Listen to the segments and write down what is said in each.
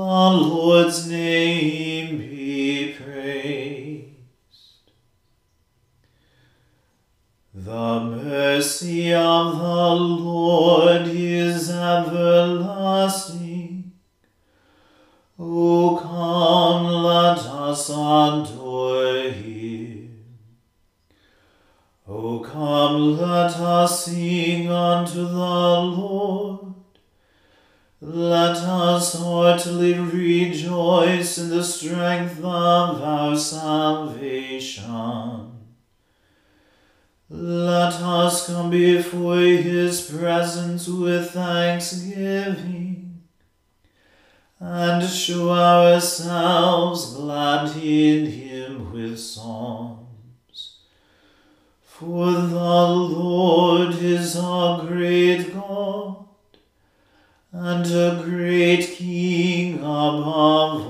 The Lord's name be praised. The mercy of the Lord above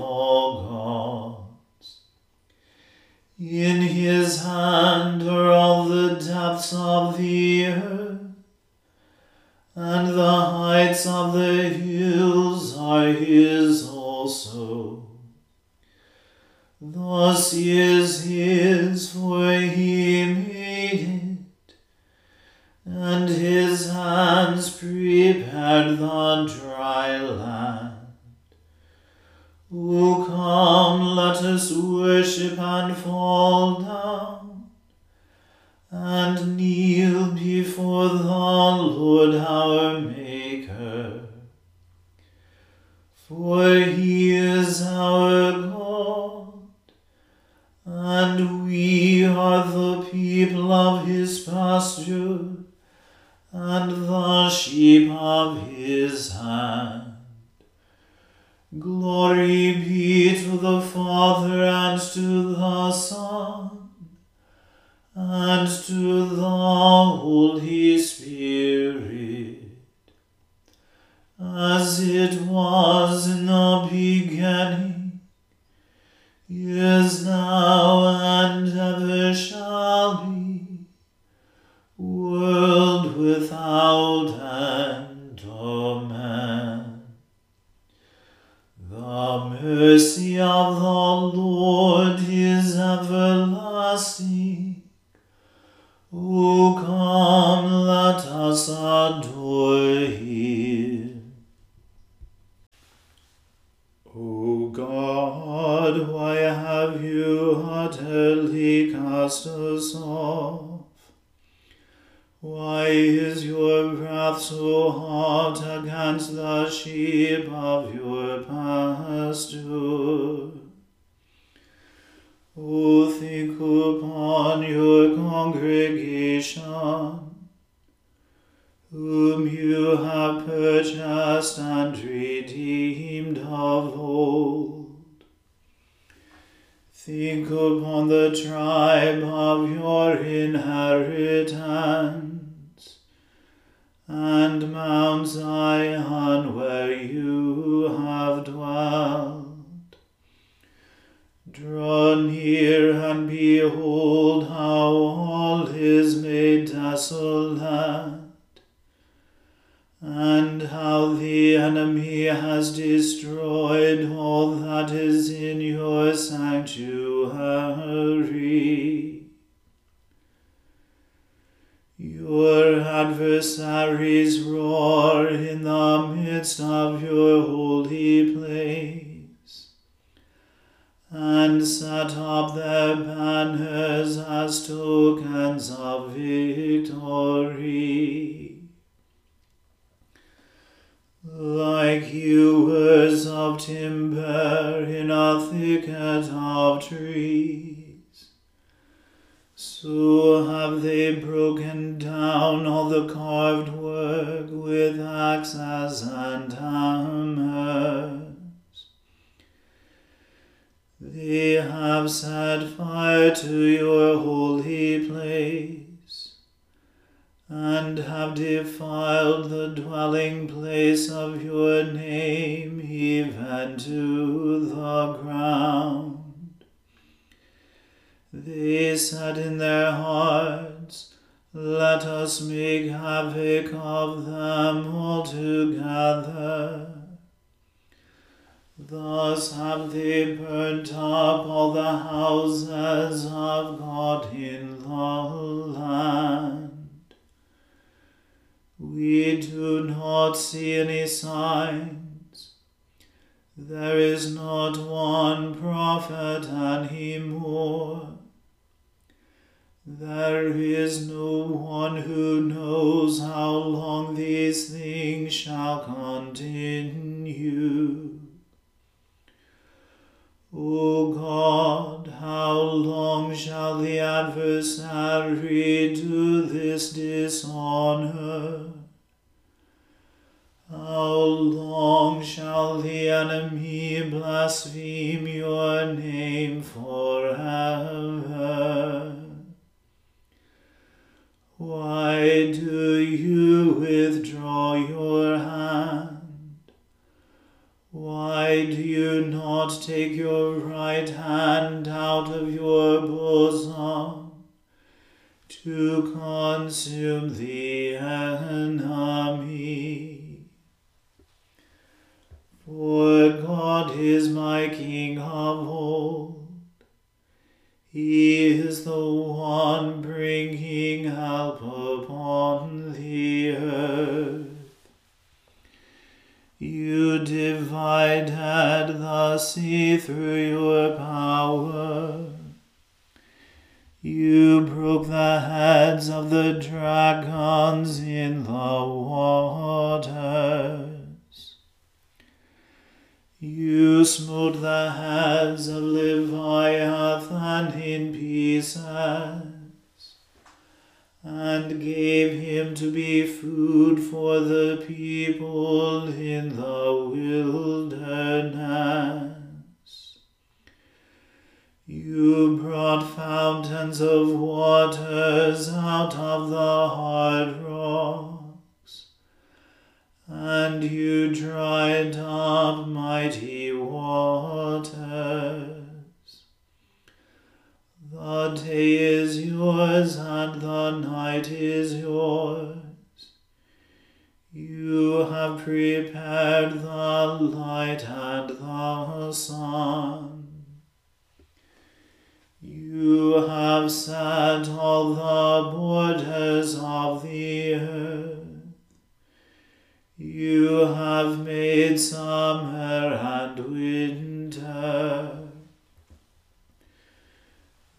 Glory adore. O God, why have you utterly cast us off? Why is your wrath so hot against the sheep on here have they broken down all the carved work with axes and hammers. They have set fire to your holy place and have defiled the dwelling place of your name even to the ground. They said in their hearts, Let us make havoc of them altogether. Thus have they burnt up all the houses of God in the land. We do not see any signs. There is not one prophet any more. There is no one who knows how long these things shall continue. O God, how long shall the adversary do this dishonor? How long shall the enemy blaspheme your name forever? Why do you withdraw your hand? Why do you not take your right hand out of your bosom to consume the enemy? For God is my King of old. He is the one bringing help upon the earth. You divided the sea through your power. You broke the heads of the dragons in the water. You smote the heads of Leviathan in pieces, and gave him to be food for the people in the wilderness. You brought fountains of waters out of the hard rock and you dried up mighty waters. The day is yours and the night is yours. You have prepared the light and the sun. You have set all the borders of the earth. You have made summer and winter.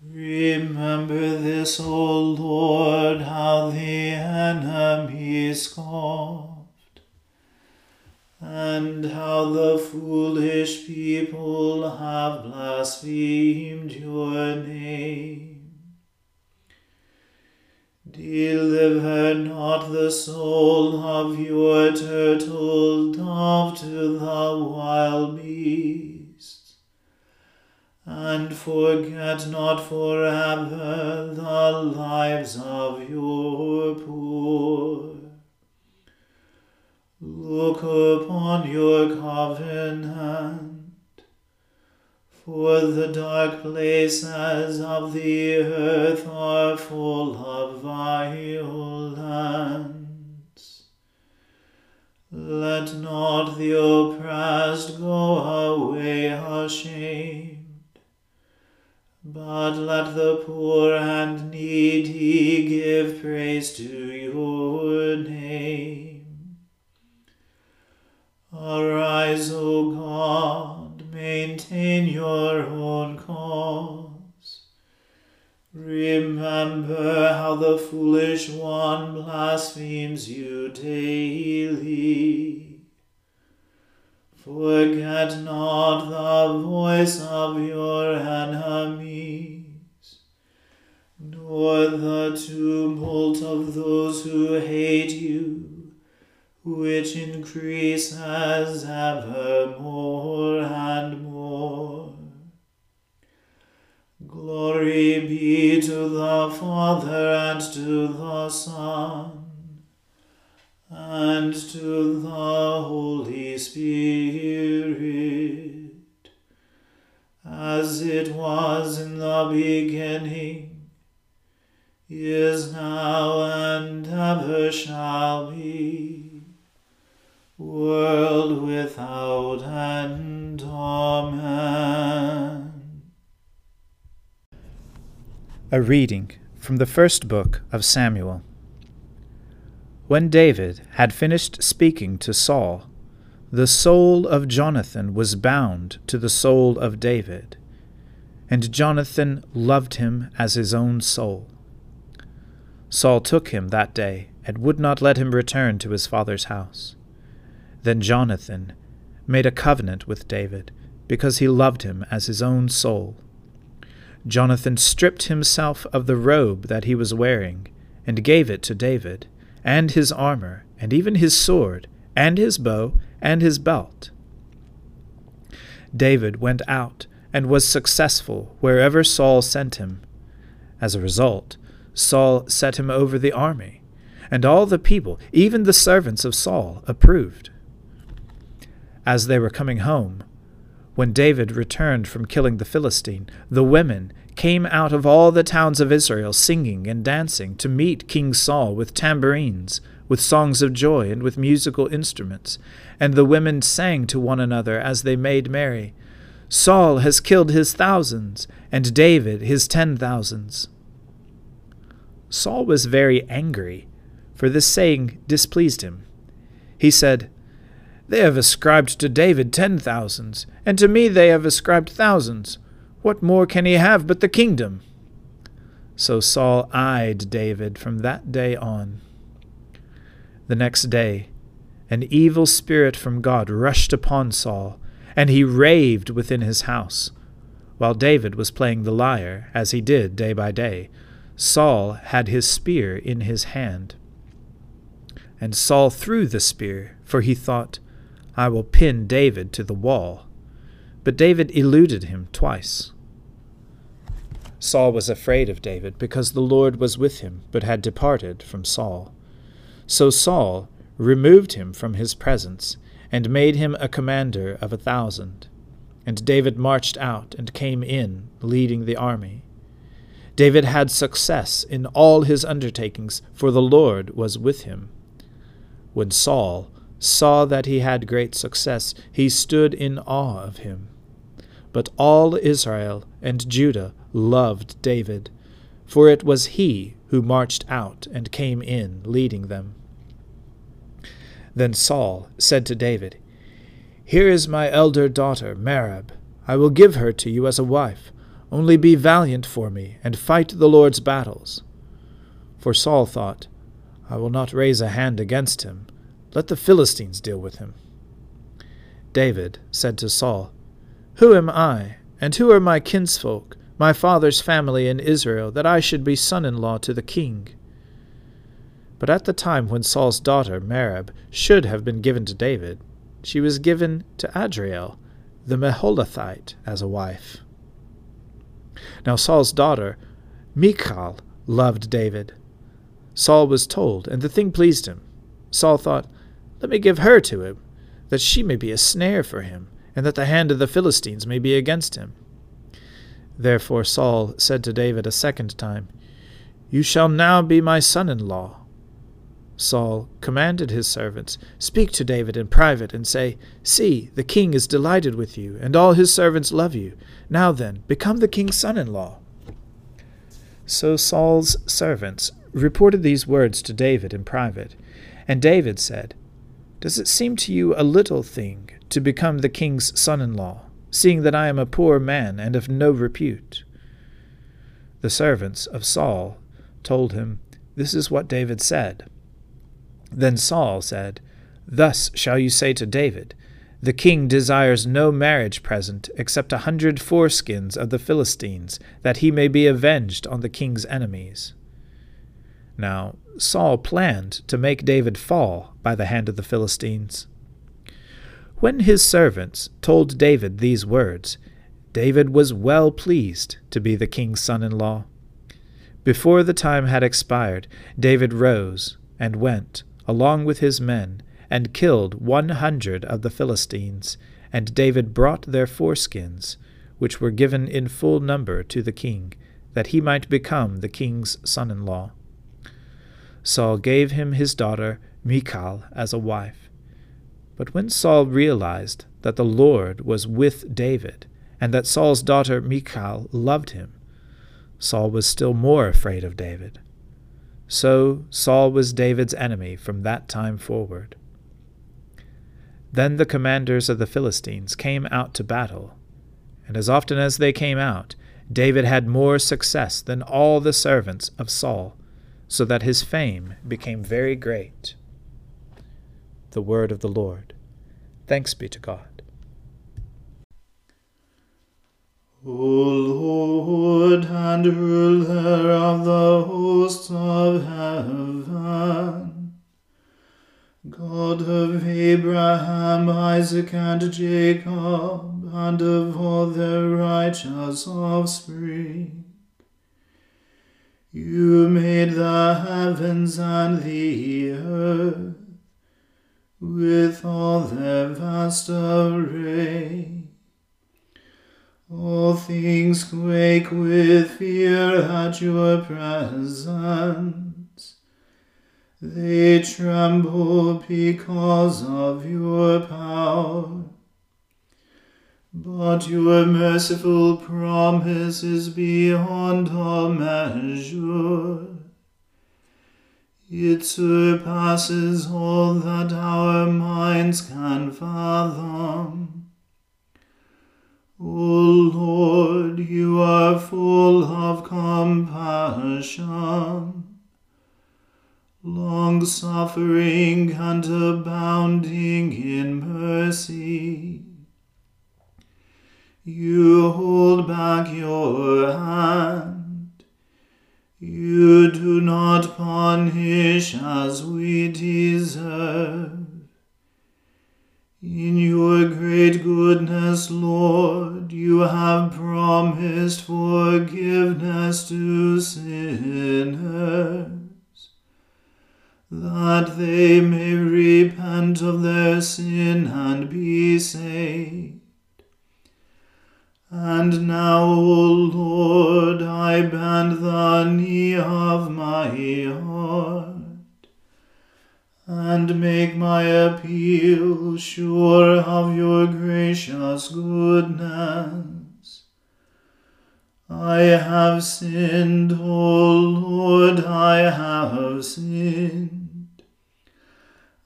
Remember this, O Lord, how the enemy scoffed, and how the foolish people have blasphemed your name. Deliver not the soul of your turtle dove to the wild beasts, and forget not forever the lives of your poor. Look upon your covenant for the dark places of the earth are full of violence. Let not the oppressed go away ashamed, but let the poor and needy give praise to your name. Arise, O God, maintain your own cause. Remember how the foolish one blasphemes you daily. Forget not the voice of your enemies, nor the tumult of those who hate you, which increases ever more and more. Glory be to the Father and to the Son and to the Holy Spirit, as it was in the beginning, is now, and ever shall be, world without end. Amen. A reading from the first book of Samuel. When David had finished speaking to Saul, the soul of Jonathan was bound to the soul of David, and Jonathan loved him as his own soul. Saul took him that day and would not let him return to his father's house. Then Jonathan made a covenant with David, because he loved him as his own soul. Jonathan stripped himself of the robe that he was wearing, and gave it to David and his armor, and even his sword, and his bow, and his belt. David went out and was successful wherever Saul sent him. As a result, Saul set him over the army, and all the people, even the servants of Saul, approved. As they were coming home, when David returned from killing the Philistine, the women came out of all the towns of Israel singing and dancing to meet King Saul with tambourines, with songs of joy, and with musical instruments. And the women sang to one another as they made merry Saul has killed his thousands, and David his ten thousands. Saul was very angry, for this saying displeased him. He said, They have ascribed to David ten thousands, and to me they have ascribed thousands. What more can he have but the kingdom? So Saul eyed David from that day on. The next day, an evil spirit from God rushed upon Saul, and he raved within his house. While David was playing the lyre, as he did day by day, Saul had his spear in his hand. And Saul threw the spear, for he thought, I will pin David to the wall. But David eluded him twice. Saul was afraid of David because the Lord was with him, but had departed from Saul. So Saul removed him from his presence, and made him a commander of a thousand. And David marched out and came in, leading the army. David had success in all his undertakings, for the Lord was with him. When Saul saw that he had great success, he stood in awe of him. But all Israel and Judah loved David, for it was he who marched out and came in, leading them. Then Saul said to David, Here is my elder daughter, Merab. I will give her to you as a wife. Only be valiant for me, and fight the Lord's battles. For Saul thought, I will not raise a hand against him. Let the Philistines deal with him. David said to Saul, Who am I, and who are my kinsfolk, my father's family in Israel, that I should be son in law to the king? But at the time when Saul's daughter, Merab, should have been given to David, she was given to Adriel, the Meholathite, as a wife. Now Saul's daughter, Michal, loved David. Saul was told, and the thing pleased him. Saul thought, Let me give her to him, that she may be a snare for him, and that the hand of the Philistines may be against him. Therefore Saul said to David a second time, You shall now be my son in law. Saul commanded his servants, Speak to David in private, and say, See, the king is delighted with you, and all his servants love you. Now then, become the king's son in law. So Saul's servants reported these words to David in private. And David said, Does it seem to you a little thing to become the king's son in law, seeing that I am a poor man and of no repute? The servants of Saul told him, This is what David said. Then Saul said, Thus shall you say to David, The king desires no marriage present except a hundred foreskins of the Philistines, that he may be avenged on the king's enemies. Now Saul planned to make David fall by the hand of the Philistines. When his servants told David these words, David was well pleased to be the king's son in law. Before the time had expired, David rose and went along with his men, and killed one hundred of the Philistines, and David brought their foreskins, which were given in full number to the king, that he might become the king's son in law. Saul gave him his daughter Michal as a wife. But when Saul realized that the Lord was with David, and that Saul's daughter Michal loved him, Saul was still more afraid of David. So Saul was David's enemy from that time forward. Then the commanders of the Philistines came out to battle, and as often as they came out, David had more success than all the servants of Saul, so that his fame became very great. The word of the Lord. Thanks be to God. O Lord and ruler of the hosts of heaven, God of Abraham, Isaac, and Jacob, and of all their righteous offspring, you made the heavens and the earth with all their vast array all things quake with fear at your presence. They tremble because of your power. But your merciful promise is beyond all measure. It surpasses all that our minds can fathom. O Lord, you are full of compassion, long suffering and abounding in mercy. You hold back your hand. You do not punish as we deserve. In your great goodness, Lord, you have promised forgiveness to sinners, that they may repent of their sin and be saved. And now, O Lord, I bend the knee of my heart and make my appeal sure of your gracious goodness. I have sinned, O Lord, I have sinned,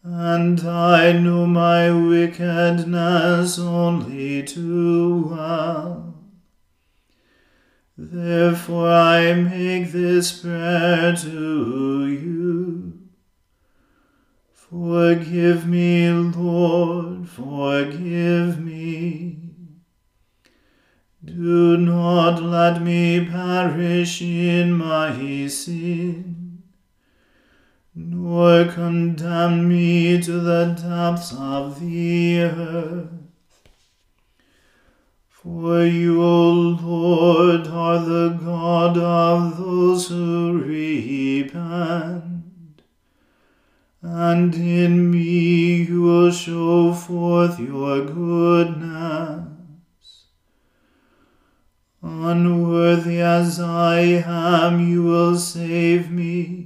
and I know my wickedness only too well. Therefore I make this prayer to you. Forgive me, Lord, forgive me. Do not let me perish in my sin, nor condemn me to the depths of the earth. For you, O Lord, are the God of those who repent and in me you will show forth your goodness. Unworthy as I am, you will save me.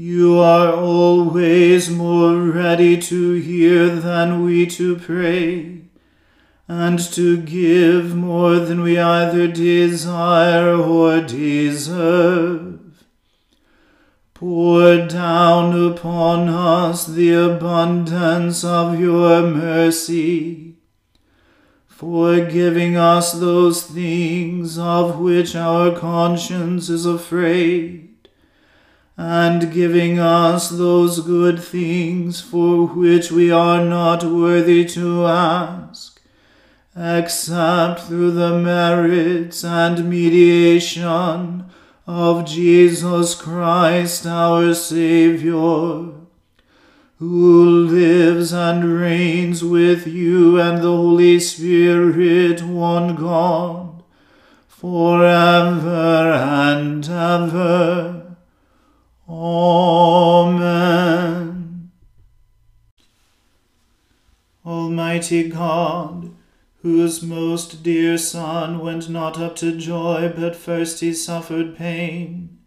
you are always more ready to hear than we to pray, and to give more than we either desire or deserve. Pour down upon us the abundance of your mercy, forgiving us those things of which our conscience is afraid and giving us those good things for which we are not worthy to ask, except through the merits and mediation of Jesus Christ our Saviour, who lives and reigns with you and the Holy Spirit, one God, for ever and ever. Amen. Almighty God, whose most dear Son went not up to joy, but first he suffered pain,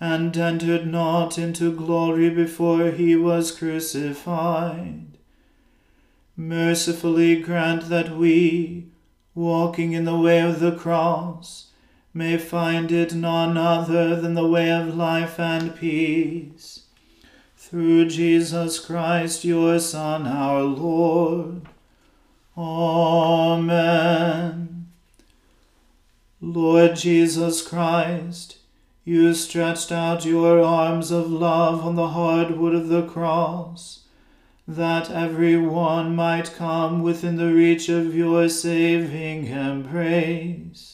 and entered not into glory before he was crucified. Mercifully grant that we, walking in the way of the cross, may find it none other than the way of life and peace. Through Jesus Christ, your Son, our Lord. Amen. Lord Jesus Christ, you stretched out your arms of love on the hard wood of the cross, that every one might come within the reach of your saving embrace.